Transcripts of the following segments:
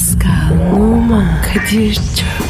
Pascal, Oman, Kadir çok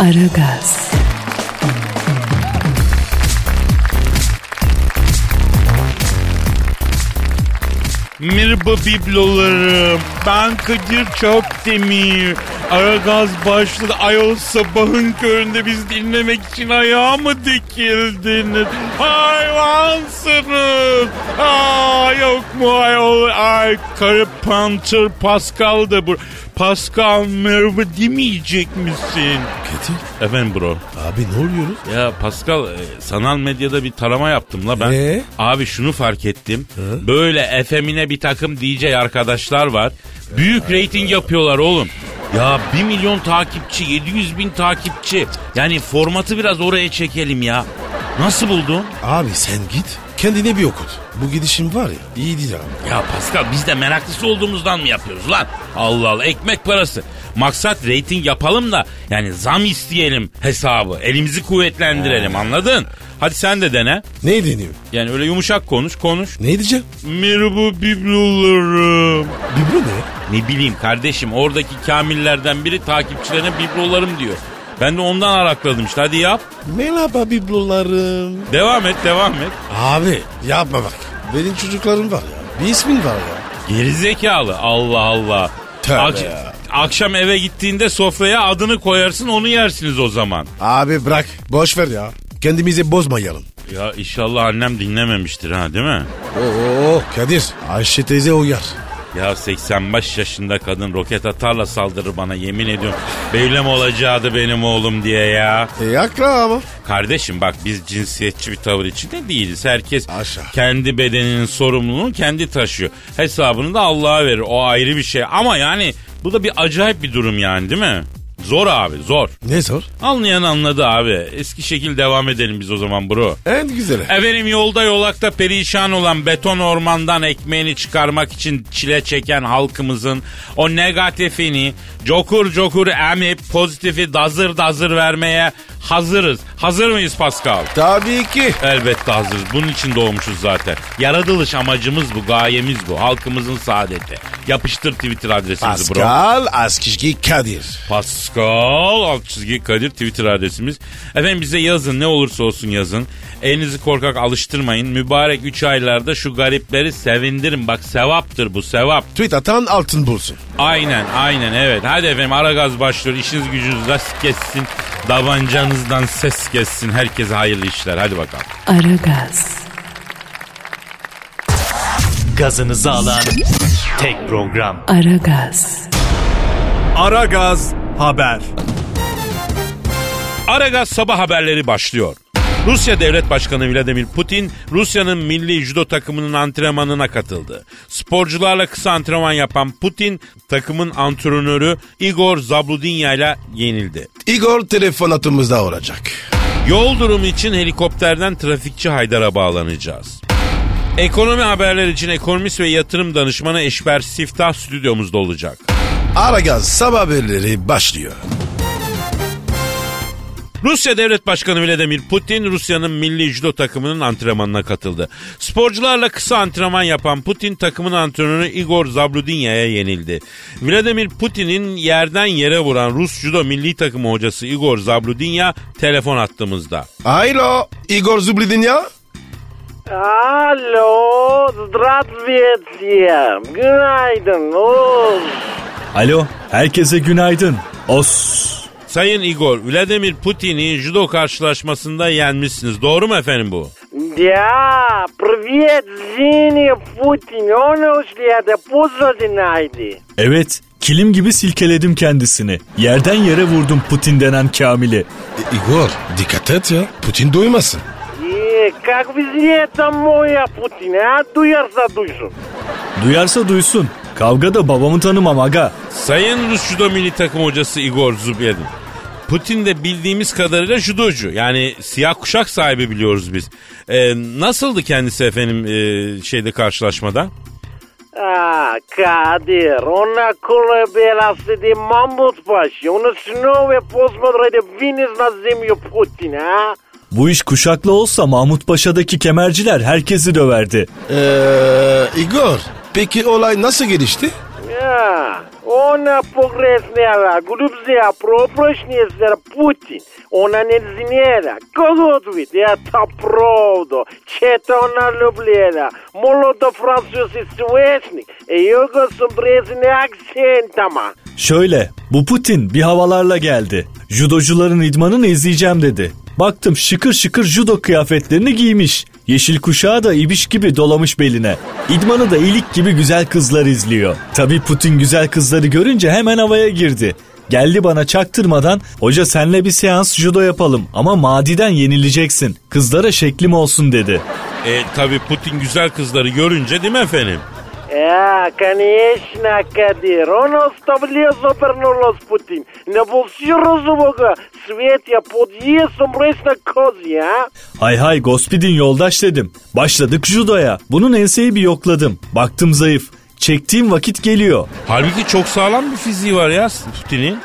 Aragaz, Merhaba biblolarım. Ben Kadir Çöpdemir. Aragaz başladı. Ayol sabahın köründe biz dinlemek için ayağa mı dikildiniz? Hayvansınız. Aa, yok mu ayol? Ay karı pantır Pascal da bu. Pascal merhaba demeyecek misin? Kadir. Efendim bro. Abi ne oluyoruz? Ya Pascal e, sanal medyada bir tarama yaptım la ben. Ee? Abi şunu fark ettim. Böyle FM'ine bir takım DJ arkadaşlar var. Büyük reyting yapıyorlar oğlum. Ya 1 milyon takipçi, 700 bin takipçi. Yani formatı biraz oraya çekelim ya. Nasıl buldun? Abi sen git. Kendine bir okut. Bu gidişim var ya iyi değil abi. Ya Pascal biz de meraklısı olduğumuzdan mı yapıyoruz lan? Allah Allah ekmek parası. Maksat reyting yapalım da yani zam isteyelim hesabı. Elimizi kuvvetlendirelim anladın? Hadi sen de dene. Ne deniyor? Yani öyle yumuşak konuş konuş. Ne diyeceğim? Merhaba biblolarım. Biblo ne? Ne bileyim kardeşim oradaki kamillerden biri takipçilerine biblolarım diyor. Ben de ondan arakladım işte hadi yap. Merhaba biblolarım. Devam et devam et. Abi yapma bak. Benim çocuklarım var ya. Bir ismin var ya. Gerizekalı Allah Allah. Tövbe ya. Akşam eve gittiğinde sofraya adını koyarsın onu yersiniz o zaman. Abi bırak. Boş ver ya. Kendimizi bozmayalım. Ya inşallah annem dinlememiştir ha değil mi? Oo Kadir. Ayşe teyze uyar. Ya 85 yaşında kadın roket atarla saldırır bana yemin ediyorum. Beylem olacaktı benim oğlum diye ya. E akla ama. Kardeşim bak biz cinsiyetçi bir tavır içinde değiliz. Herkes Aşağı. kendi bedeninin sorumluluğunu kendi taşıyor. Hesabını da Allah'a verir. O ayrı bir şey. Ama yani bu da bir acayip bir durum yani değil mi? Zor abi zor. Ne sor? Anlayan anladı abi. Eski şekil devam edelim biz o zaman bro. En güzeli. Efendim yolda yolakta perişan olan beton ormandan ekmeğini çıkarmak için çile çeken halkımızın o negatifini cokur cokur emip pozitifi dazır dazır vermeye hazırız. Hazır mıyız Pascal? Tabii ki. Elbette hazırız. Bunun için doğmuşuz zaten. Yaratılış amacımız bu, gayemiz bu. Halkımızın saadeti. Yapıştır Twitter adresimizi bro. Pascal Askizgi Kadir. Pascal alt çizgi Kadir Twitter adresimiz. Efendim bize yazın ne olursa olsun yazın. Elinizi korkak alıştırmayın. Mübarek 3 aylarda şu garipleri sevindirin. Bak sevaptır bu sevap. Tweet atan altın bulsun. Aynen aynen evet. Hadi efendim ara gaz başlıyor. İşiniz gücünüz rast kessin. Davancanızdan ses kessin. Herkese hayırlı işler. Hadi bakalım. Aragaz, Gazınızı alan tek program. Aragaz, Aragaz Haber. Aragaz sabah haberleri başlıyor. Rusya Devlet Başkanı Vladimir Putin Rusya'nın milli judo takımının antrenmanına katıldı. Sporcularla kısa antrenman yapan Putin takımın antrenörü Igor Zabludinya ile yenildi. Igor telefon atımızda olacak. Yol durumu için helikopterden trafikçi Haydar'a bağlanacağız. Ekonomi haberler için ekonomist ve yatırım danışmanı Eşber Siftah stüdyomuzda olacak. Aragaz sabah haberleri başlıyor. Rusya Devlet Başkanı Vladimir Putin Rusya'nın milli judo takımının antrenmanına katıldı. Sporcularla kısa antrenman yapan Putin takımın antrenörü Igor Zabludinya'ya yenildi. Vladimir Putin'in yerden yere vuran Rus judo milli takımı hocası Igor Zabludinya telefon attığımızda. Alo Igor Zublidinya. Alo, здравствуйте. Günaydın. Oğuz. Alo, herkese günaydın. Os. Sayın Igor, Vladimir Putin'i judo karşılaşmasında yenmişsiniz. Doğru mu efendim bu? Да, привет, Зини Путин. Он ушли, позже найди. Evet, kilim gibi silkeledim kendisini. Yerden yere vurdum Putin denen Kamil'i. E, Igor dikkat et ya. Putin duymasın. И как везде это моя Путин, а? Duyarsa duysun. Duyarsa duysun. Kavgada babamı tanımam aga. Sayın Rus judo milli takım hocası Igor Zubyadin. Putin de bildiğimiz kadarıyla judocu. Yani siyah kuşak sahibi biliyoruz biz. Ee, nasıldı kendisi efendim e, şeyde karşılaşmada? Ah Kadir, ona kola belası di mamut başı. Onu snow ve pozmadraydı viniz nazemiyor Putin ha. Bu iş kuşaklı olsa Mahmut Paşa'daki kemerciler herkesi döverdi. Ee, Igor, peki olay nasıl gelişti? Ya, ona pogresnjava, glubzija, proprošnjezera Putin. Ona ne znjera, kogod vidi, ja ta pravdo, četa ona ljubljena, molodo francuzi svesnik, e jugo su brezine aksentama. Şöyle, bu Putin bir havalarla geldi. Judocuların idmanını izleyeceğim dedi. Baktım şıkır şıkır judo kıyafetlerini giymiş. Yeşil kuşağı da ibiş gibi dolamış beline. İdmanı da ilik gibi güzel kızlar izliyor. Tabi Putin güzel kızları görünce hemen havaya girdi. Geldi bana çaktırmadan hoca senle bir seans judo yapalım ama madiden yenileceksin. Kızlara şeklim olsun dedi. E, tabii Putin güzel kızları görünce değil mi efendim? Ja, конечно, Kadir, ono stavlja zabrnulo s Putin. Ne bolsi rozumога, svet je pod jesom resna kozi, ha? Hay hay Gospidin yoldaş dedim. Başladık judoya. Bunun enseyi bir yokladım. Baktım zayıf. Çektiğim vakit geliyor. Halbuki çok sağlam bir fiziği var ya Putin'in.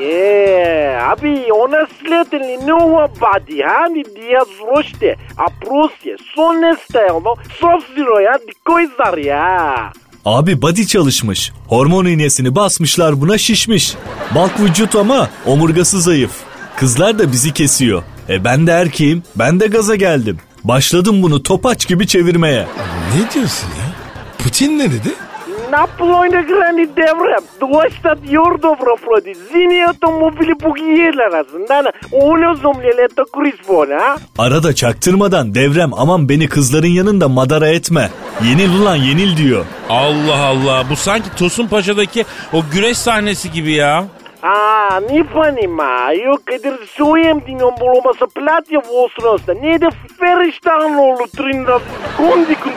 E, abi ona sletili nova body, ha? Ni dia zrošte, a prosje, so nestajno, sofziro ya, dikoj zar ya. Abi body çalışmış. Hormon iğnesini basmışlar buna şişmiş. Balk vücut ama omurgası zayıf. Kızlar da bizi kesiyor. E ben de erkeğim. Ben de gaza geldim. Başladım bunu topaç gibi çevirmeye. Ne diyorsun ya? Putin ne dedi? Naplojne grani devrem, dosta jordobro prodi, zini automobili bugijela razındana, ono zomljele to krispon, ha? Arada çaktırmadan devrem aman beni kızların yanında madara etme. Yenil ulan yenil diyor. Allah Allah bu sanki Tosun Paşa'daki o güreş sahnesi gibi ya. A, ni понимаю, Kadir söyleyem dinliyorum bulunması platya vostrosta. Ne de feriştahın oğlu trinda kondi kontromu. O ne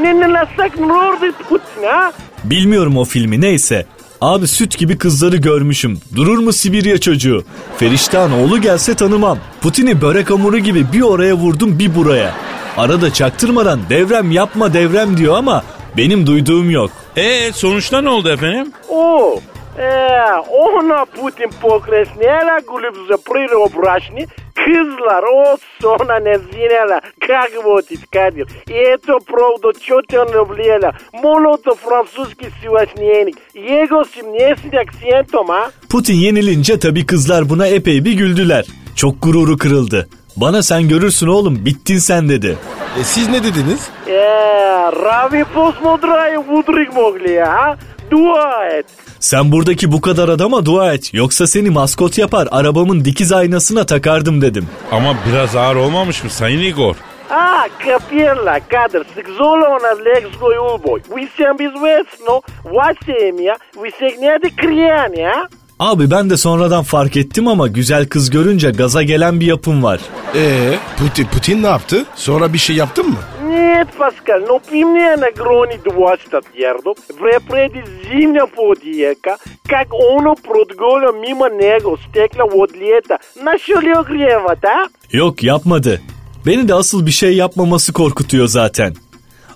ne lasak nordi Putin, ha? Bilmiyorum o filmi neyse. Abi süt gibi kızları görmüşüm. Durur mu Sibirya çocuğu? Feriştahın oğlu gelse tanımam. Putin'i börek hamuru gibi bir oraya vurdum bir buraya. Arada çaktırmadan devrem yapma devrem diyor ama benim duyduğum yok. E sonuçta ne oldu efendim? O, e, ona Putin pokresnjela, gulib za prirobrašni, kızlar o sona ne zinela, kak votit Kadir. Eto pravdo čote ljubljela, moloto francuski sivašnjenik, jego sim njesin aksentom, ha? Putin yenilince tabii kızlar buna epey bir güldüler. Çok gururu kırıldı. Bana sen görürsün oğlum bittin sen dedi. E siz ne dediniz? E, ravi posmodraju vudrik mogli, ha? Dua et. Sen buradaki bu kadar adama dua et. Yoksa seni maskot yapar arabamın dikiz aynasına takardım dedim. Ama biraz ağır olmamış mı Sayın Igor? A, kapirla, Kadir, sekzolo ona lekskoj ulboj. Vi sem bizvesno, vasemija, vi se gnjedi krijani, ha? Abi ben de sonradan fark ettim ama güzel kız görünce gaza gelen bir yapım var. Ee, Putin, Putin ne yaptı? Sonra bir şey yaptın mı? Pascal, no primne nagroni dvojsta tjerdo, prepredi zimnja podijeka, kak ono prodgola mimo njega stekla od leta. Nasıl ogriyevat ha? Yok yapmadı. Beni de asıl bir şey yapmaması korkutuyor zaten.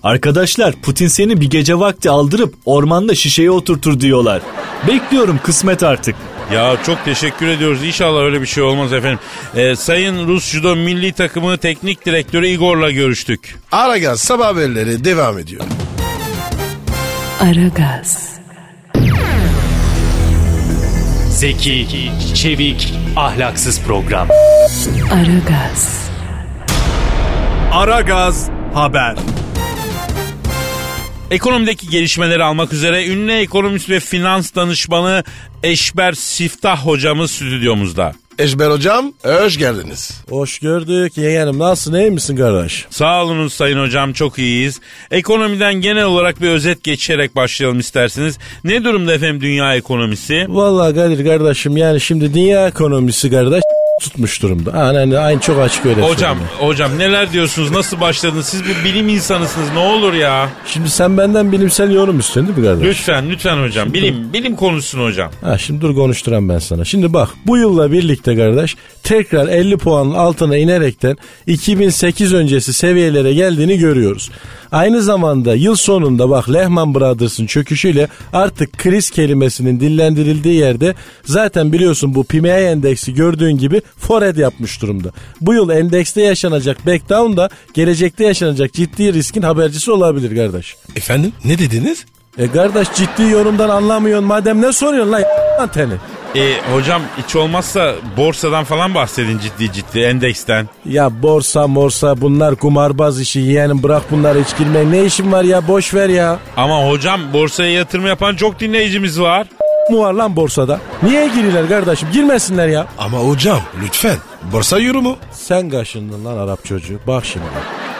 Arkadaşlar Putin seni bir gece vakti aldırıp ormanda şişeye oturtur diyorlar. Bekliyorum kısmet artık. Ya çok teşekkür ediyoruz. İnşallah öyle bir şey olmaz efendim. Ee, Sayın Rus Judo Milli Takımı Teknik Direktörü Igor'la görüştük. Aragaz sabah haberleri devam ediyor. Aragaz, Zeki, çevik, ahlaksız program. Aragaz, Aragaz haber. Ekonomideki gelişmeleri almak üzere ünlü ekonomist ve finans danışmanı Eşber Siftah hocamız stüdyomuzda. Eşber hocam hoş geldiniz. Hoş gördük yeğenim. Nasılsın iyi misin kardeş? Sağ olunuz sayın hocam çok iyiyiz. Ekonomiden genel olarak bir özet geçerek başlayalım isterseniz. Ne durumda efendim dünya ekonomisi? Vallahi Kadir kardeşim yani şimdi dünya ekonomisi kardeş tutmuş durumda. Aynen, aynı çok açık öyle Hocam, söyleyeyim. hocam neler diyorsunuz? Nasıl başladınız? Siz bir bilim insanısınız. Ne olur ya. Şimdi sen benden bilimsel yorum istiyorsun değil mi kardeş? Lütfen, lütfen hocam. Bilim, bilim konuşsun hocam. Ha şimdi dur konuşturam ben sana. Şimdi bak bu yılla birlikte kardeş tekrar 50 puanın altına inerekten 2008 öncesi seviyelere geldiğini görüyoruz. Aynı zamanda yıl sonunda bak Lehman Brothers'ın çöküşüyle artık kriz kelimesinin dillendirildiği yerde zaten biliyorsun bu PMI endeksi gördüğün gibi forehead yapmış durumda. Bu yıl endekste yaşanacak backdown da gelecekte yaşanacak ciddi riskin habercisi olabilir kardeş. Efendim ne dediniz? E kardeş ciddi yorumdan anlamıyorsun madem ne soruyorsun lan anteni? E, hocam hiç olmazsa borsadan falan bahsedin ciddi ciddi endeksten. Ya borsa morsa bunlar kumarbaz işi yeğenim bırak bunları hiç girme. Ne işin var ya boş ver ya. Ama hocam borsaya yatırım yapan çok dinleyicimiz var. Mu var lan borsada? Niye giriyorlar kardeşim girmesinler ya. Ama hocam lütfen. Borsa yorumu. Sen kaşındın lan Arap çocuğu. Bak şimdi.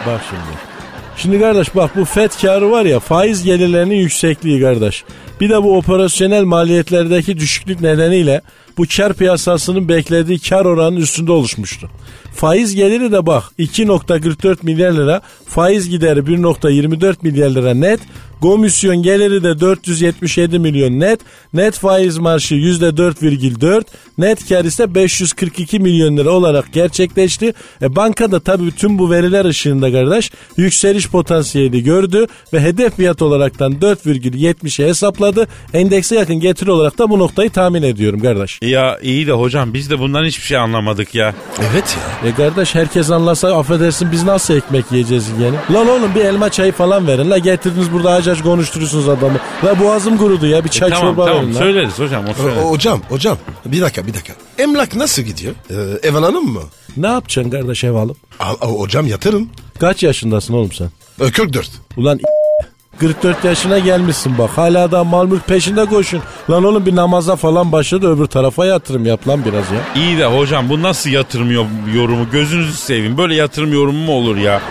Bak şimdi. Şimdi kardeş bak bu FED karı var ya faiz gelirlerinin yüksekliği kardeş. Bir de bu operasyonel maliyetlerdeki düşüklük nedeniyle bu kar piyasasının beklediği kar oranının üstünde oluşmuştu. Faiz geliri de bak 2.44 milyar lira, faiz gideri 1.24 milyar lira net, komisyon geliri de 477 milyon net, net faiz marşı %4,4, net kar ise 542 milyon lira olarak gerçekleşti. E bankada tabii tüm bu veriler ışığında kardeş yükseliş potansiyeli gördü ve hedef fiyat olaraktan 4,70'e hesapladı. Endekse yakın getiri olarak da bu noktayı tahmin ediyorum kardeş. Ya iyi de hocam biz de bundan hiçbir şey anlamadık ya. Evet ya. E kardeş herkes anlasa affedersin biz nasıl ekmek yiyeceğiz yani? Lan oğlum bir elma çayı falan verin. La getirdiniz burada aç aç konuşturuyorsunuz adamı. La boğazım kurudu ya bir çay E, tamam çorba tamam verin la. söyleriz hocam o O- söyler. o- hocam hocam bir dakika bir dakika. Emlak nasıl gidiyor? Ee, ev alalım mı? Ne yapacaksın kardeş ev alıp? Al, al, hocam yatırım. Kaç yaşındasın oğlum sen? Ee, 44. Ulan 44 yaşına gelmişsin bak. Hala da mal mülk peşinde koşun. Lan oğlum bir namaza falan başladı öbür tarafa yatırım yap lan biraz ya. İyi de hocam bu nasıl yatırım yo- yorumu gözünüzü seveyim. Böyle yatırım yorumu mu olur ya?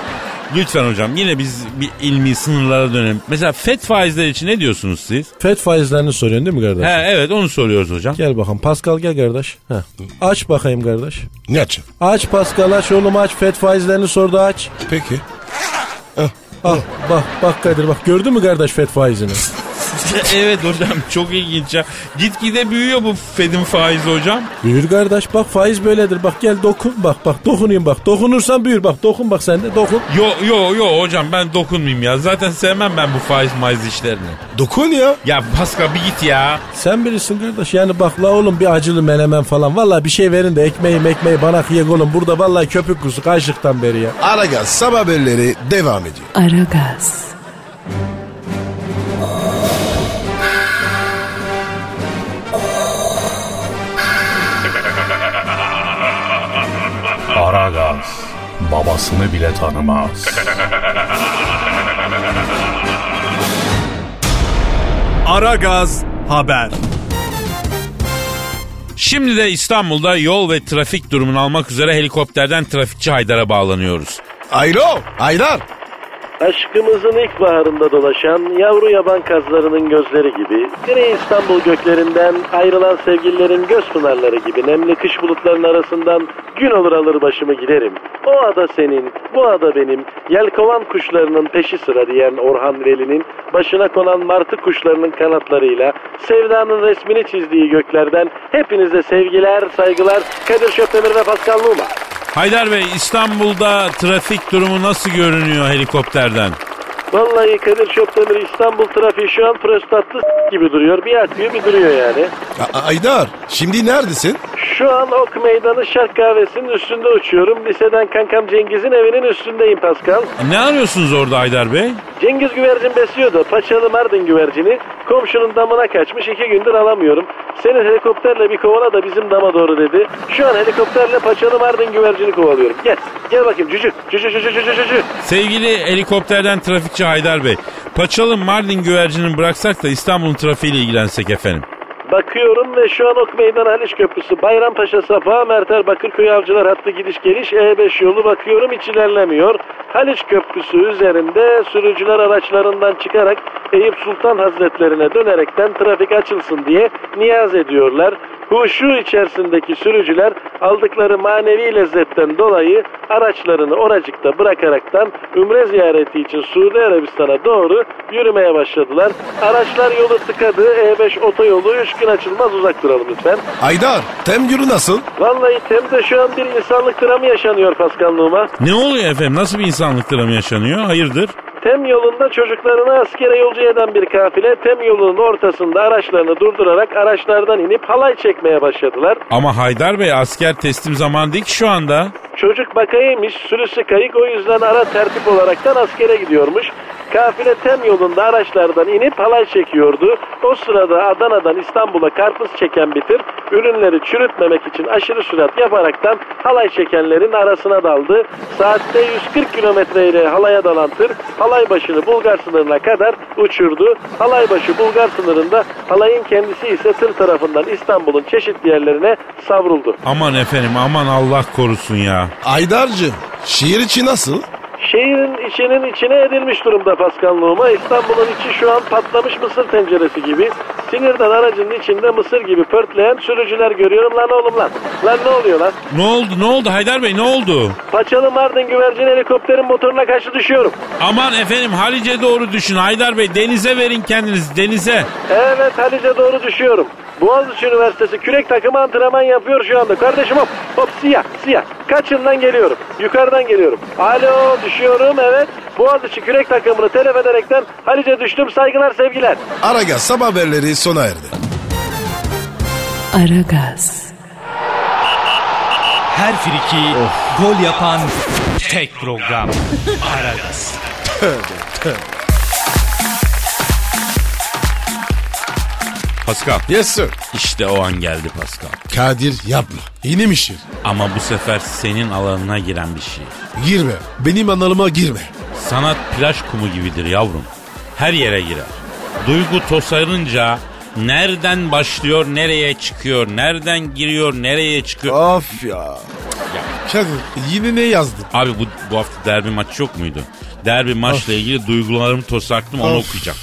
Lütfen hocam yine biz bir ilmi sınırlara dönelim. Mesela FED faizleri için ne diyorsunuz siz? FED faizlerini soruyorsun değil mi kardeş? He evet onu soruyoruz hocam. Gel bakalım Pascal gel kardeş. Heh. Aç bakayım kardeş. Ne açayım? Aç Pascal aç oğlum aç FED faizlerini sordu aç. Peki. Al bak bak Kadir bak gördün mü kardeş FED faizini? evet hocam çok ilginç ya. Gitgide büyüyor bu Fed'in faizi hocam. Büyür kardeş bak faiz böyledir bak gel dokun bak bak dokunayım bak dokunursan büyür bak dokun bak sen de dokun. Yo yo yo hocam ben dokunmayayım ya. Zaten sevmem ben bu faiz maiz işlerini. Dokun ya. Ya Pascal bir git ya. Sen bilirsin kardeş yani bak la oğlum bir acılı menemen falan valla bir şey verin de ekmeği ekmeği bana kıyak oğlum burada valla köpük kusu kaçlıktan beri ya. Aragaz sabah haberleri devam ediyor. Aragaz, Aragaz babasını bile tanımaz. Aragaz haber. Şimdi de İstanbul'da yol ve trafik durumunu almak üzere helikopterden trafikçi Haydar'a bağlanıyoruz. Aylo, Aydar. Aşkımızın ilkbaharında dolaşan yavru yaban kazlarının gözleri gibi, gri İstanbul göklerinden ayrılan sevgililerin göz pınarları gibi nemli kış bulutlarının arasından gün olur alır başımı giderim. O ada senin, bu ada benim, yelkovan kuşlarının peşi sıra diyen Orhan Veli'nin başına konan martı kuşlarının kanatlarıyla sevdanın resmini çizdiği göklerden hepinize sevgiler, saygılar, Kadir Şöpdemir ve Pascal Numa. Haydar Bey İstanbul'da trafik durumu nasıl görünüyor helikopterden? Vallahi Kadir Çöptemir İstanbul trafiği şu an prostatlı gibi duruyor. Bir akıyor bir duruyor yani. A- Aydar, şimdi neredesin? Şu an Ok Meydanı Şark Kahvesi'nin üstünde uçuyorum. Liseden kankam Cengiz'in evinin üstündeyim Pascal. Ne arıyorsunuz orada Haydar Bey? Cengiz güvercin besliyor da paçalı Mardin güvercini komşunun damına kaçmış iki gündür alamıyorum. Seni helikopterle bir kovala da bizim dama doğru dedi. Şu an helikopterle paçalı Mardin güvercini kovalıyorum. Gel gel bakayım cücü cücü cücü cücü cücü. Sevgili helikopterden trafikçi Haydar Bey. Paçalı Mardin güvercinini bıraksak da İstanbul'un trafiğiyle ilgilensek efendim. Bakıyorum ve şu an Ok Meydan Haliç Köprüsü, Bayrampaşa Safa, Merter Bakırköy Avcılar hattı gidiş geliş E5 yolu bakıyorum hiç ilerlemiyor. Haliç Köprüsü üzerinde sürücüler araçlarından çıkarak Eyüp Sultan Hazretlerine dönerekten trafik açılsın diye niyaz ediyorlar. Huşu içerisindeki sürücüler aldıkları manevi lezzetten dolayı araçlarını oracıkta bırakaraktan Ümre ziyareti için Suudi Arabistan'a doğru yürümeye başladılar. Araçlar yolu tıkadı. E5 otoyolu 3 gün açılmaz uzak duralım lütfen. Aydar Temgür'ü nasıl? Vallahi Tem'de şu an bir insanlık dramı yaşanıyor paskanlığıma. Ne oluyor efendim? Nasıl bir insanlık dramı yaşanıyor? Hayırdır? Tem yolunda çocuklarını askere yolcu eden bir kafile Tem yolunun ortasında araçlarını durdurarak araçlardan inip halay çekmeye başladılar. Ama Haydar Bey asker teslim zamanı değil ki şu anda. Çocuk bakayıymış, sürüsü kayık o yüzden ara tertip olaraktan askere gidiyormuş. Kafile Tem yolunda araçlardan inip halay çekiyordu. O sırada Adana'dan İstanbul'a karpuz çeken bir tır ürünleri çürütmemek için aşırı sürat yaparaktan halay çekenlerin arasına daldı. Saatte 140 kilometre ile halaya dalan tır halay başını Bulgar sınırına kadar uçurdu. Halay başı Bulgar sınırında halayın kendisi ise tır tarafından İstanbul'un çeşitli yerlerine savruldu. Aman efendim aman Allah korusun ya. Aydar'cığım şehir içi nasıl? Şehrin içinin içine edilmiş durumda paskanlığıma. İstanbul'un içi şu an patlamış mısır tenceresi gibi. Sinirden aracın içinde mısır gibi pörtleyen sürücüler görüyorum. Lan oğlum lan. Lan ne oluyor lan? Ne oldu ne oldu Haydar Bey ne oldu? Paçalı Mardin güvercin helikopterin motoruna karşı düşüyorum. Aman efendim Halice doğru düşün Haydar Bey denize verin kendiniz denize. Evet Halice doğru düşüyorum. Boğaziçi Üniversitesi kürek takımı antrenman yapıyor şu anda. Kardeşim hop hop siyah siyah. Kaçından geliyorum. Yukarıdan geliyorum. Alo düşüyorum evet. Boğaziçi kürek takımını telef ederekten Halice düştüm saygılar sevgiler. Aragaz sabah haberleri sona erdi. Aragaz, Her friki gol yapan tek program. Aragaz. Pascal Yes sir. işte o an geldi Pascal. Kadir yapma. Yeni mi şiir? Ama bu sefer senin alanına giren bir şey. Girme. Benim analıma girme. Sanat plaj kumu gibidir yavrum. Her yere girer. Duygu tosarınca nereden başlıyor nereye çıkıyor, nereden giriyor nereye çıkıyor. Of ya. Kadir yine ne yazdın? Abi bu, bu hafta derbi maçı yok muydu? Derbi maçla ilgili duygularımı tosarttım onu Of. okuyacağım.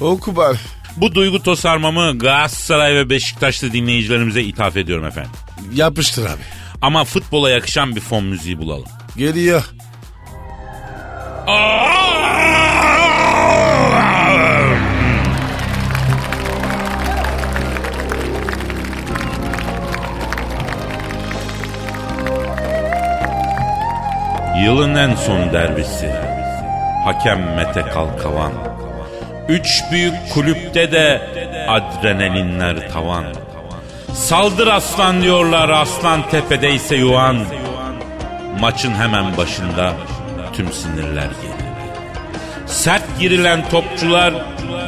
Oku bari. Bu duygu tosarmamı Galatasaray ve Beşiktaşlı dinleyicilerimize ithaf ediyorum efendim. Yapıştır abi. Ama futbola yakışan bir fon müziği bulalım. Geliyor. Yılın en son derbisi. Hakem Mete Kalkavan. Üç büyük kulüpte de adrenalinler tavan. Saldır aslan diyorlar aslan tepedeyse yuvan. Maçın hemen başında tüm sinirler gerildi. Sert girilen topçular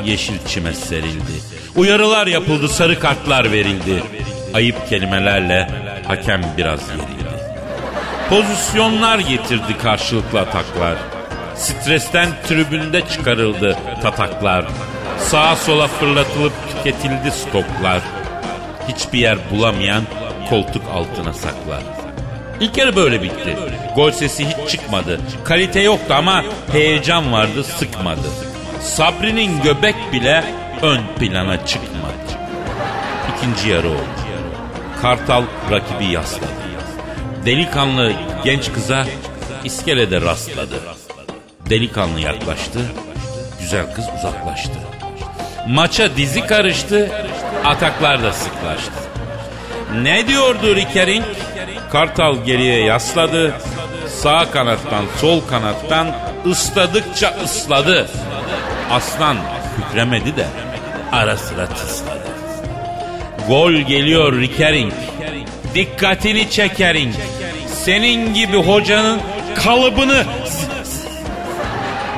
yeşil çime serildi. Uyarılar yapıldı, sarı kartlar verildi. Ayıp kelimelerle hakem biraz gerildi. Pozisyonlar getirdi karşılıklı ataklar. Stresten tribünde çıkarıldı tataklar. Sağa sola fırlatılıp tüketildi stoklar. Hiçbir yer bulamayan koltuk altına saklar. İlk yarı böyle bitti. Gol sesi hiç çıkmadı. Kalite yoktu ama heyecan vardı sıkmadı. Sabri'nin göbek bile ön plana çıkmadı. İkinci yarı oldu. Kartal rakibi yasladı. Delikanlı genç kıza iskelede rastladı. Delikanlı yaklaştı. Güzel kız uzaklaştı. Maça dizi karıştı. Ataklar da sıklaştı. Ne diyordu Rikering? Kartal geriye yasladı. Sağ kanattan sol kanattan ısladıkça ısladı. Aslan kükremedi de ara sıra tısladı. Gol geliyor Rikering. Dikkatini çekering. Senin gibi hocanın kalıbını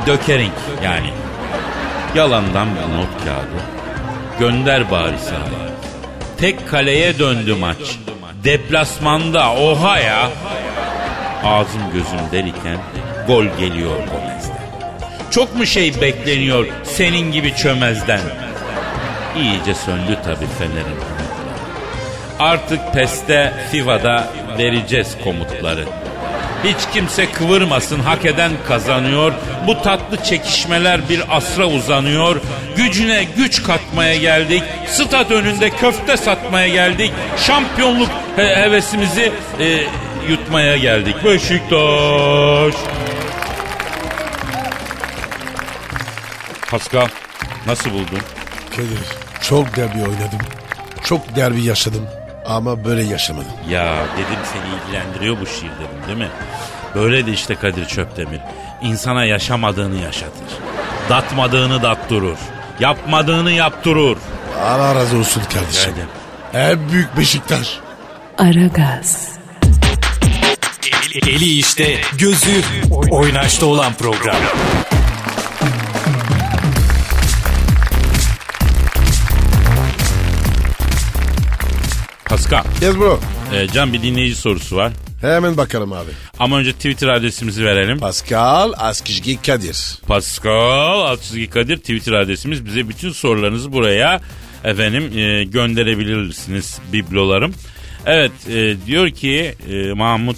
dökering yani. Yalandan bir not kağıdı. Gönder bari sahaya. Tek kaleye döndü maç. Deplasmanda oha ya. Ağzım gözüm deliken gol geliyor Gomez'den. Çok mu şey bekleniyor senin gibi çömezden? İyice söndü tabii Fener'in. Artık PES'te FIFA'da vereceğiz komutları. Hiç kimse kıvırmasın hak eden kazanıyor. Bu tatlı çekişmeler bir asra uzanıyor. Gücüne güç katmaya geldik. Stat önünde köfte satmaya geldik. Şampiyonluk he- hevesimizi e, yutmaya geldik. Beşiktaş. Pascal nasıl buldun? Kadir çok derbi oynadım. Çok derbi yaşadım. Ama böyle yaşamadım. Ya dedim seni ilgilendiriyor bu şiir dedim değil mi? Böyle de işte Kadir Çöptemir. İnsana yaşamadığını yaşatır. Datmadığını dattırır. Yapmadığını yaptırır. Allah razı olsun kardeşim. Ederim. En büyük Beşiktaş. Aragaz, Eli işte, gözü oynaşta olan program. Pascal, Yes bro. e, Can bir dinleyici sorusu var. Hemen bakalım abi. Ama önce Twitter adresimizi verelim. Pascal Askizgi Kadir. Pascal Altçizgi Kadir Twitter adresimiz. Bize bütün sorularınızı buraya efendim e, gönderebilirsiniz biblolarım. Evet e, diyor ki e, Mahmut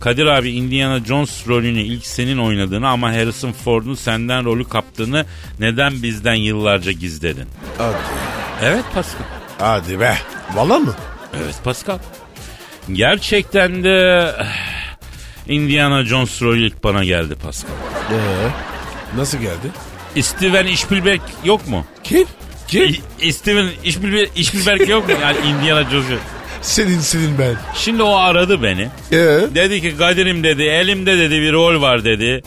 Kadir abi Indiana Jones rolünü ilk senin oynadığını ama Harrison Ford'un senden rolü kaptığını neden bizden yıllarca gizledin? Hadi. Evet Pascal. Hadi be. Vallahi mı? Evet Pascal. Gerçekten de eh, Indiana Jones rolü ilk bana geldi Pascal. Ee, nasıl geldi? Steven Spielberg yok mu? Kim? Kim? İ- Steven Spielberg, Spielberg yok mu? Yani Indiana Jones. Senin senin ben. Şimdi o aradı beni. Ee? Dedi ki Kadir'im dedi elimde dedi bir rol var dedi.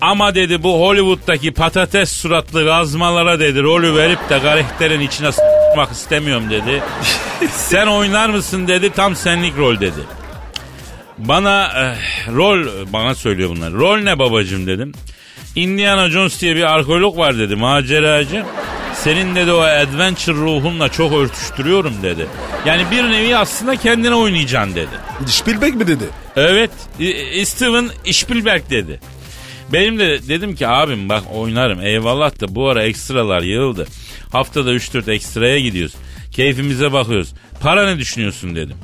Ama dedi bu Hollywood'daki patates suratlı gazmalara dedi rolü verip de karakterin içine s**mak istemiyorum dedi. Sen oynar mısın dedi tam senlik rol dedi. Bana eh, rol bana söylüyor bunlar. Rol ne babacım dedim. Indiana Jones diye bir arkeolog var dedi maceracı. Senin dedi o adventure ruhunla çok örtüştürüyorum dedi. Yani bir nevi aslında kendine oynayacaksın dedi. Spielberg mi dedi? Evet Steven Spielberg dedi. Benim de dedim ki abim bak oynarım eyvallah da bu ara ekstralar yığıldı. Haftada 3-4 ekstraya gidiyoruz. Keyfimize bakıyoruz. Para ne düşünüyorsun dedim.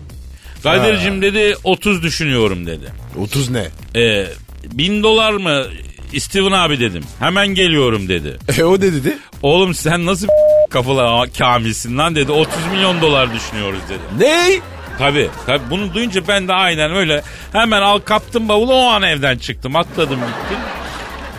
Kadir'cim dedi 30 düşünüyorum dedi. 30 ne? E, bin dolar mı Steven abi dedim. Hemen geliyorum dedi. E o ne dedi? Oğlum sen nasıl kafalı kamilsin lan dedi. 30 milyon dolar düşünüyoruz dedi. Ne? Tabii, tabii bunu duyunca ben de aynen öyle hemen al kaptım bavulu o an evden çıktım atladım gittim.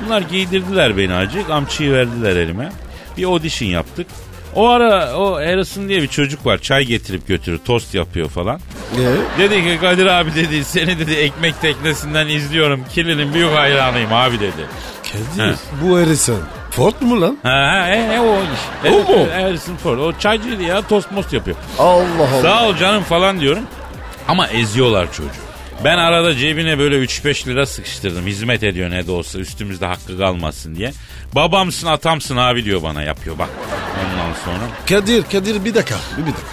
Bunlar giydirdiler beni acı kamçıyı verdiler elime. Bir audition yaptık. O ara o Harrison diye bir çocuk var çay getirip götürür tost yapıyor falan. Ee? Dedi ki Kadir abi dedi seni dedi ekmek teknesinden izliyorum kirlinin büyük hayranıyım abi dedi. Kadir. Bu Harrison. Ford mu lan? Ha, ha e, e, o iş. O mu? Harrison Ford o çaycıydı ya tost most yapıyor. Allah Allah. Sağ ol canım falan diyorum. Ama eziyorlar çocuğu. Ben arada cebine böyle 3-5 lira sıkıştırdım. Hizmet ediyor ne de olsa üstümüzde hakkı kalmasın diye. Babamsın atamsın abi diyor bana yapıyor bak. Ondan sonra. Kadir, Kadir bir dakika. Bir, bir dakika.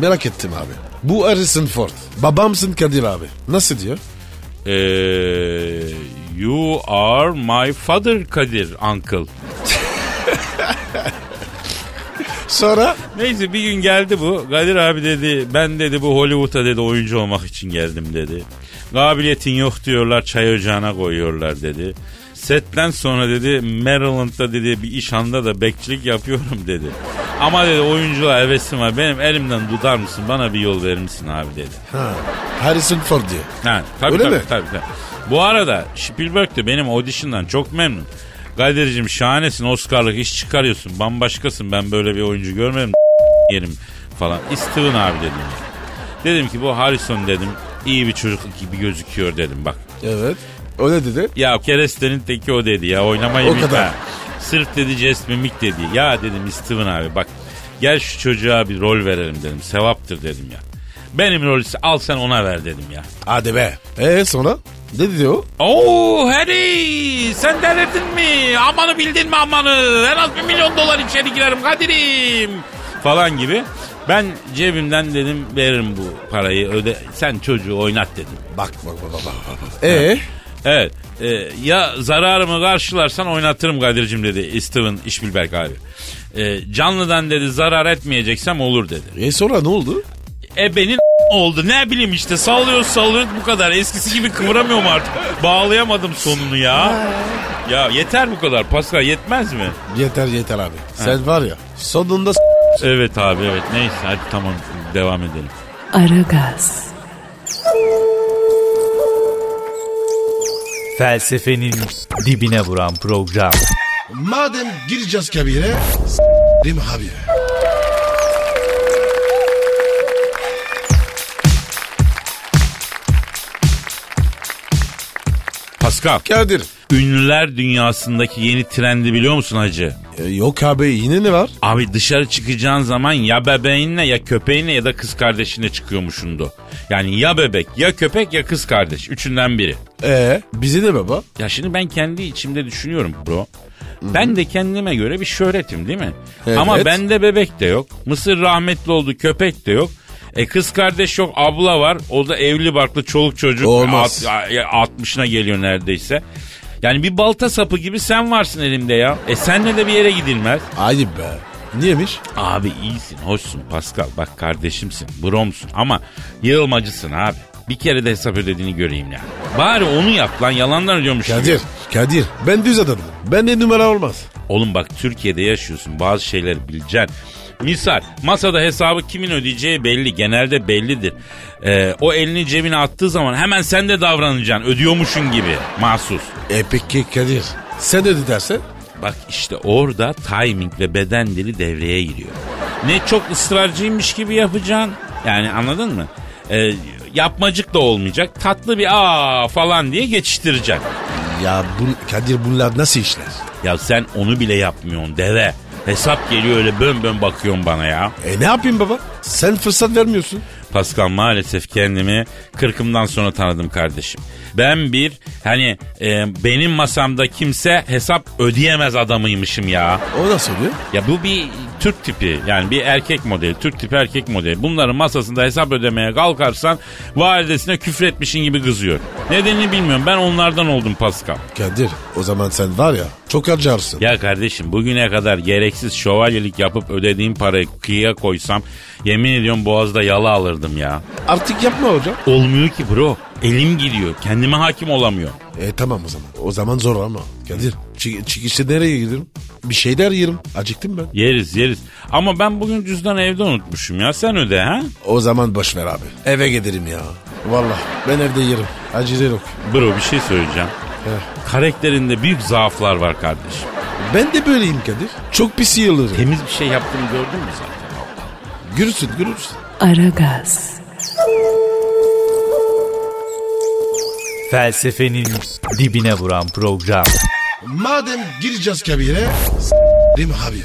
Merak ettim abi. Bu Harrison Ford. Babamsın Kadir abi. Nasıl diyor? Ee, you are my father Kadir uncle. Sonra? Neyse bir gün geldi bu. Kadir abi dedi ben dedi bu Hollywood'a dedi oyuncu olmak için geldim dedi. Kabiliyetin yok diyorlar çay ocağına koyuyorlar dedi. Setten sonra dedi Maryland'da dedi bir iş anda da bekçilik yapıyorum dedi. Ama dedi oyunculuğa hevesim var benim elimden tutar mısın bana bir yol verir misin abi dedi. Ha. Harrison Ford diyor. Ha, tabii, Öyle tabii, mi? tabii, tabii. Bu arada Spielberg de benim audition'dan çok memnun. Kadir'cim şahanesin Oscar'lık iş çıkarıyorsun bambaşkasın ben böyle bir oyuncu görmedim yerim falan. Steven abi dedim. Dedim ki bu Harrison dedim iyi bir çocuk gibi gözüküyor dedim bak. Evet. O ne dedi? Ya kerestenin teki o dedi ya oynamayı O kadar. ha. Sırf dedi jest mimik dedi. Ya dedim Steven abi bak gel şu çocuğa bir rol verelim dedim. Sevaptır dedim ya. Benim rolü al sen ona ver dedim ya. Hadi be. Ee sonra? Ne dedi o? Oo Harry sen delirdin mi? Amanı bildin mi amanı? En az bir milyon dolar içeri girerim Kadir'im. Falan gibi. Ben cebimden dedim veririm bu parayı öde sen çocuğu oynat dedim. Bak bak bak bak. bak, bak. Ee? Evet e, ya zararımı karşılarsan oynatırım Kadir'cim dedi Steven Spielberg abi. E, canlıdan dedi zarar etmeyeceksem olur dedi. E sonra ne oldu? E benim oldu ne bileyim işte sallıyoruz sallıyoruz bu kadar. Eskisi gibi kıvıramıyorum artık. Bağlayamadım sonunu ya. Ya yeter bu kadar Pascal yetmez mi? Yeter yeter abi. Sen var ya sonunda s- Evet abi evet neyse hadi tamam devam edelim. Aragaz, Felsefenin dibine vuran program. Madem gireceğiz kabire s**rim abi. Pascal Kadir. ünlüler dünyasındaki yeni trendi biliyor musun hacı? E, yok abi yine ne var? Abi dışarı çıkacağın zaman ya bebeğinle ya köpeğinle ya da kız kardeşinle çıkıyormuşundu. Yani ya bebek ya köpek ya kız kardeş. Üçünden biri. Ee bizi ne baba? Ya şimdi ben kendi içimde düşünüyorum bro. Ben de kendime göre bir şöhretim değil mi? Evet. Ama bende bebek de yok. Mısır rahmetli oldu köpek de yok. E kız kardeş yok abla var. O da evli barklı çoluk çocuk. Olmaz. At- ya 60'ına geliyor neredeyse. Yani bir balta sapı gibi sen varsın elimde ya. E senle de bir yere gidilmez. Ayıp be. Niyemiş? Abi iyisin, hoşsun Pascal. Bak kardeşimsin, bromsun ama yığılmacısın abi. Bir kere de hesap ödediğini göreyim yani. Bari onu yap lan yalandan ödüyormuş gibi. Kadir. Kadir. Ben düz adamım. Bende numara olmaz. Oğlum bak Türkiye'de yaşıyorsun bazı şeyleri bileceksin. Misal masada hesabı kimin ödeyeceği belli genelde bellidir. Ee, o elini cebine attığı zaman hemen sen de davranacaksın ödüyormuşun gibi mahsus. E peki Kadir. Sen öde dersen? Bak işte orada timing ve beden dili devreye giriyor. Ne çok ısrarcıymış gibi yapacaksın. Yani anladın mı? Ee, yapmacık da olmayacak. Tatlı bir aa falan diye geçiştireceksin. Ya bu, Kadir bunlar nasıl işler? Ya sen onu bile yapmıyorsun deve. Hesap geliyor öyle bön bön bakıyorsun bana ya. E ne yapayım baba? Sen fırsat vermiyorsun. Pascal maalesef kendimi kırkımdan sonra tanıdım kardeşim. Ben bir hani e, benim masamda kimse hesap ödeyemez adamıymışım ya. O nasıl oluyor? Ya bu bir Türk tipi yani bir erkek modeli Türk tipi erkek modeli. Bunların masasında hesap ödemeye kalkarsan validesine küfretmişin gibi kızıyor. Nedenini bilmiyorum ben onlardan oldum Pascal. Kadir o zaman sen var ya çok harcarsın. Ya kardeşim bugüne kadar gereksiz şövalyelik yapıp ödediğim parayı kıyıya koysam yemin ediyorum boğazda yala alırdım ya. Artık yapma hocam. Olmuyor ki bro. Elim gidiyor. Kendime hakim olamıyor. E tamam o zaman. O zaman zor ama. Kadir çık çıkışta nereye giderim? Bir şeyler yerim. Acıktım ben. Yeriz yeriz. Ama ben bugün cüzdanı evde unutmuşum ya. Sen öde ha? O zaman boş ver abi. Eve giderim ya. Vallahi ben evde yerim. Acele yok. Bro bir şey söyleyeceğim. Karakterinde büyük zaaflar var kardeşim. Ben de böyleyim Kadir. Çok pis yığılırım. Temiz bir şey yaptığını gördün mü zaten? Görürsün görürsün. Aragaz, Felsefenin dibine vuran program. Madem gireceğiz kabire s**rim abi.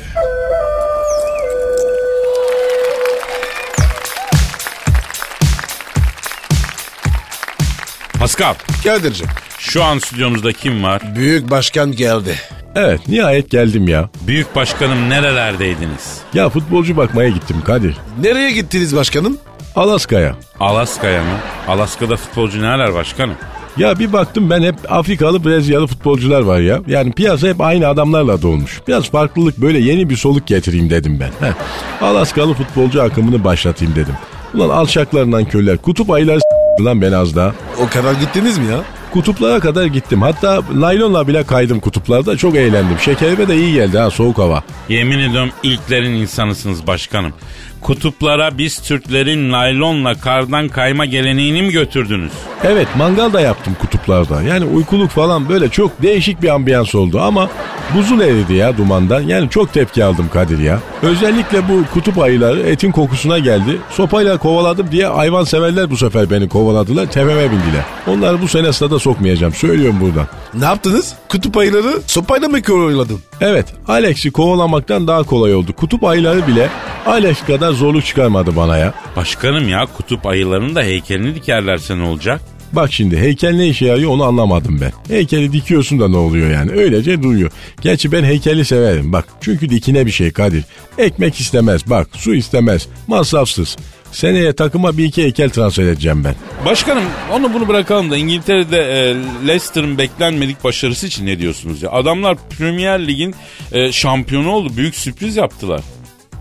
Pascal Kadir'cim şu an stüdyomuzda kim var? büyük başkan geldi. Evet nihayet geldim ya. Büyük başkanım nerelerdeydiniz? Ya futbolcu bakmaya gittim Kadir. Nereye gittiniz başkanım? Alaska'ya. Alaska'ya mı? Alaska'da futbolcu ne arar başkanım? Ya bir baktım ben hep Afrikalı Brezilyalı futbolcular var ya. Yani piyasa hep aynı adamlarla dolmuş. Biraz farklılık böyle yeni bir soluk getireyim dedim ben. Heh. Alaskalı futbolcu akımını başlatayım dedim. Ulan alçaklarından köller kutup ayılar s- lan ben az daha. O kadar gittiniz mi ya? Kutuplara kadar gittim. Hatta naylonla bile kaydım kutuplarda. Çok eğlendim. Şekerime de iyi geldi ha soğuk hava. Yemin ediyorum ilklerin insanısınız başkanım. Kutuplara biz Türklerin naylonla kardan kayma geleneğini mi götürdünüz? Evet mangal da yaptım kutuplarda. Yani uykuluk falan böyle çok değişik bir ambiyans oldu ama buzul eridi ya dumandan. Yani çok tepki aldım Kadir ya. Özellikle bu kutup ayıları etin kokusuna geldi. Sopayla kovaladım diye hayvan severler bu sefer beni kovaladılar. Tepeme bindiler. Onları bu sene stada sokmayacağım. Söylüyorum buradan. Ne yaptınız? Kutup ayıları sopayla mı koruladın? Evet Alex'i kovalamaktan daha kolay oldu. Kutup ayıları bile Alex kadar zorluk çıkarmadı bana ya. Başkanım ya kutup ayılarının da heykelini dikerlerse ne olacak? Bak şimdi heykel ne işe yarıyor onu anlamadım ben. Heykeli dikiyorsun da ne oluyor yani öylece duruyor. Gerçi ben heykeli severim bak çünkü dikine bir şey Kadir. Ekmek istemez bak su istemez masrafsız. Seneye takıma bir iki heykel transfer edeceğim ben. Başkanım onu bunu bırakalım da İngiltere'de e, Leicester'ın beklenmedik başarısı için ne diyorsunuz ya? Adamlar Premier Lig'in e, şampiyonu oldu. Büyük sürpriz yaptılar.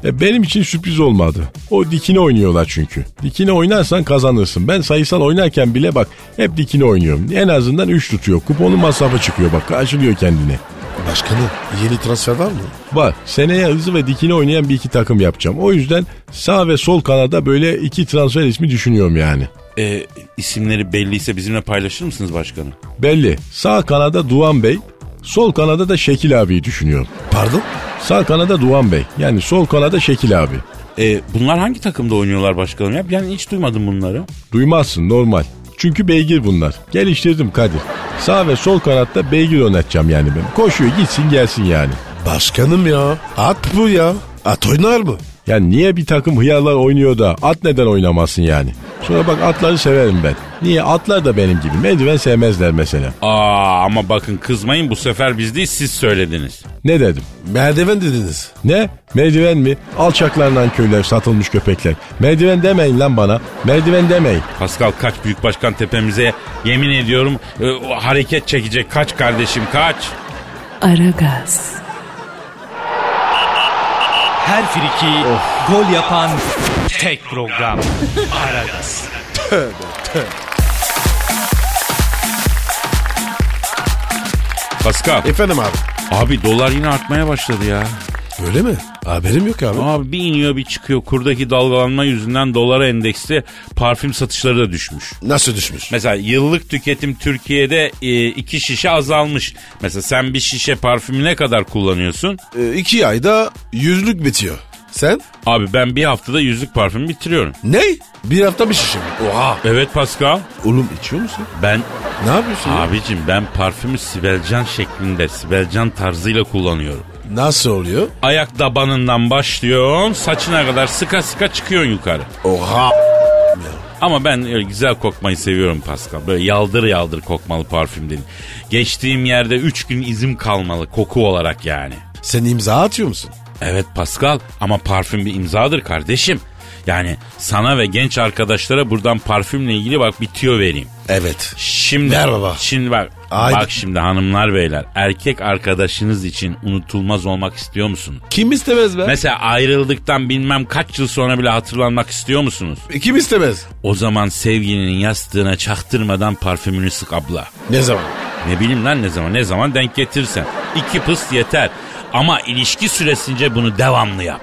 E, benim için sürpriz olmadı. O dikine oynuyorlar çünkü. Dikine oynarsan kazanırsın. Ben sayısal oynarken bile bak hep dikine oynuyorum. En azından 3 tutuyor. Kuponun masrafı çıkıyor bak karşılıyor kendini. Başkanım yeni transfer var mı? Var. Seneye hızlı ve dikine oynayan bir iki takım yapacağım. O yüzden sağ ve sol kanada böyle iki transfer ismi düşünüyorum yani. E, isimleri belliyse bizimle paylaşır mısınız başkanım? Belli. Sağ kanada Duan Bey, sol kanada da Şekil abiyi düşünüyorum. Pardon? Sağ kanada Duan Bey. Yani sol kanada Şekil abi. E, bunlar hangi takımda oynuyorlar başkanım? Ya ben hiç duymadım bunları. Duymazsın normal. Çünkü beygir bunlar. Geliştirdim Kadir. Sağ ve sol kanatta beygir oynatacağım yani ben. Koşuyor gitsin gelsin yani. Başkanım ya. At bu ya. At oynar mı? Yani niye bir takım hıyarlar oynuyor da at neden oynamasın yani? Sonra bak atları severim ben. Niye atlar da benim gibi merdiven sevmezler mesela. Aa ama bakın kızmayın bu sefer biz değil siz söylediniz. Ne dedim? Merdiven dediniz. Ne? Merdiven mi? Alçaklarla köyler satılmış köpekler. Merdiven demeyin lan bana. Merdiven demeyin. Pascal kaç büyük başkan tepemize yemin ediyorum e, hareket çekecek kaç kardeşim kaç. Aragaz, Her friki gol yapan tek program. Aragaz. Pascal Efendim abi. abi dolar yine artmaya başladı ya. Öyle mi? Haberim yok abi. Abi bir iniyor bir çıkıyor kurdaki dalgalanma yüzünden dolara endeksli parfüm satışları da düşmüş. Nasıl düşmüş? Mesela yıllık tüketim Türkiye'de e, iki şişe azalmış. Mesela sen bir şişe parfümü ne kadar kullanıyorsun? Ee, iki ayda yüzlük bitiyor. Sen? Abi ben bir haftada yüzlük parfüm bitiriyorum. Ne? Bir hafta bir şişe mi? Oha. Evet Pascal. Oğlum içiyor musun? Ben Ne yapıyorsun ya? abicim ben parfümü Sibelcan şeklinde Sibelcan tarzıyla kullanıyorum. Nasıl oluyor? Ayak tabanından başlıyorsun saçına kadar sıka sıka çıkıyorsun yukarı. Oha. Ama ben öyle güzel kokmayı seviyorum Pascal. Böyle yaldır yaldır kokmalı parfüm dedim. Geçtiğim yerde 3 gün izim kalmalı koku olarak yani. Sen imza atıyor musun? Evet Pascal ama parfüm bir imzadır kardeşim. Yani sana ve genç arkadaşlara buradan parfümle ilgili bak bitiyor vereyim. Evet. Şimdi Ver baba. Şimdi bak. Haydi. Bak şimdi hanımlar beyler. Erkek arkadaşınız için unutulmaz olmak istiyor musun? Kim istemez be? Mesela ayrıldıktan bilmem kaç yıl sonra bile hatırlanmak istiyor musunuz? Kim istemez? O zaman sevgilinin yastığına çaktırmadan parfümünü sık abla. Ne zaman? Ne bileyim lan ne zaman ne zaman denk getirsen. İki pıs yeter. Ama ilişki süresince bunu devamlı yap.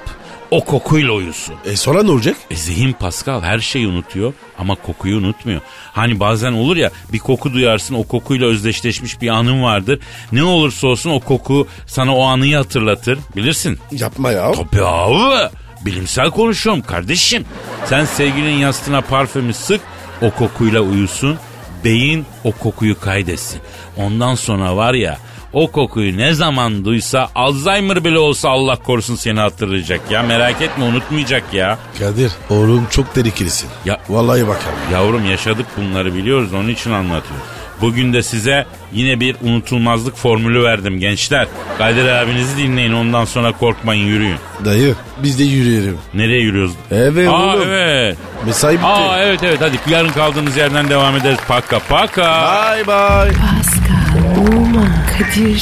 O kokuyla uyusun. E sonra ne olacak? E zihin Pascal her şeyi unutuyor ama kokuyu unutmuyor. Hani bazen olur ya bir koku duyarsın o kokuyla özdeşleşmiş bir anın vardır. Ne olursa olsun o koku sana o anıyı hatırlatır bilirsin. Yapma ya. Tabii abi. Bilimsel konuşuyorum kardeşim. Sen sevgilinin yastığına parfümü sık o kokuyla uyusun. Beyin o kokuyu kaydetsin. Ondan sonra var ya o kokuyu ne zaman duysa Alzheimer bile olsa Allah korusun seni hatırlayacak ya. Merak etme unutmayacak ya. Kadir oğlum çok tehlikelisin. Ya- Vallahi bakalım. Yavrum yaşadık bunları biliyoruz onun için anlatıyoruz. Bugün de size yine bir unutulmazlık formülü verdim gençler. Kadir abinizi dinleyin ondan sonra korkmayın yürüyün. Dayı biz de yürüyelim. Nereye yürüyoruz? Evet Aa oğlum. evet. Mesai bitti. Aa evet evet hadi yarın kaldığımız yerden devam ederiz. Paka paka. Bye bye. Oman, Kadir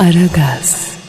Aragaz.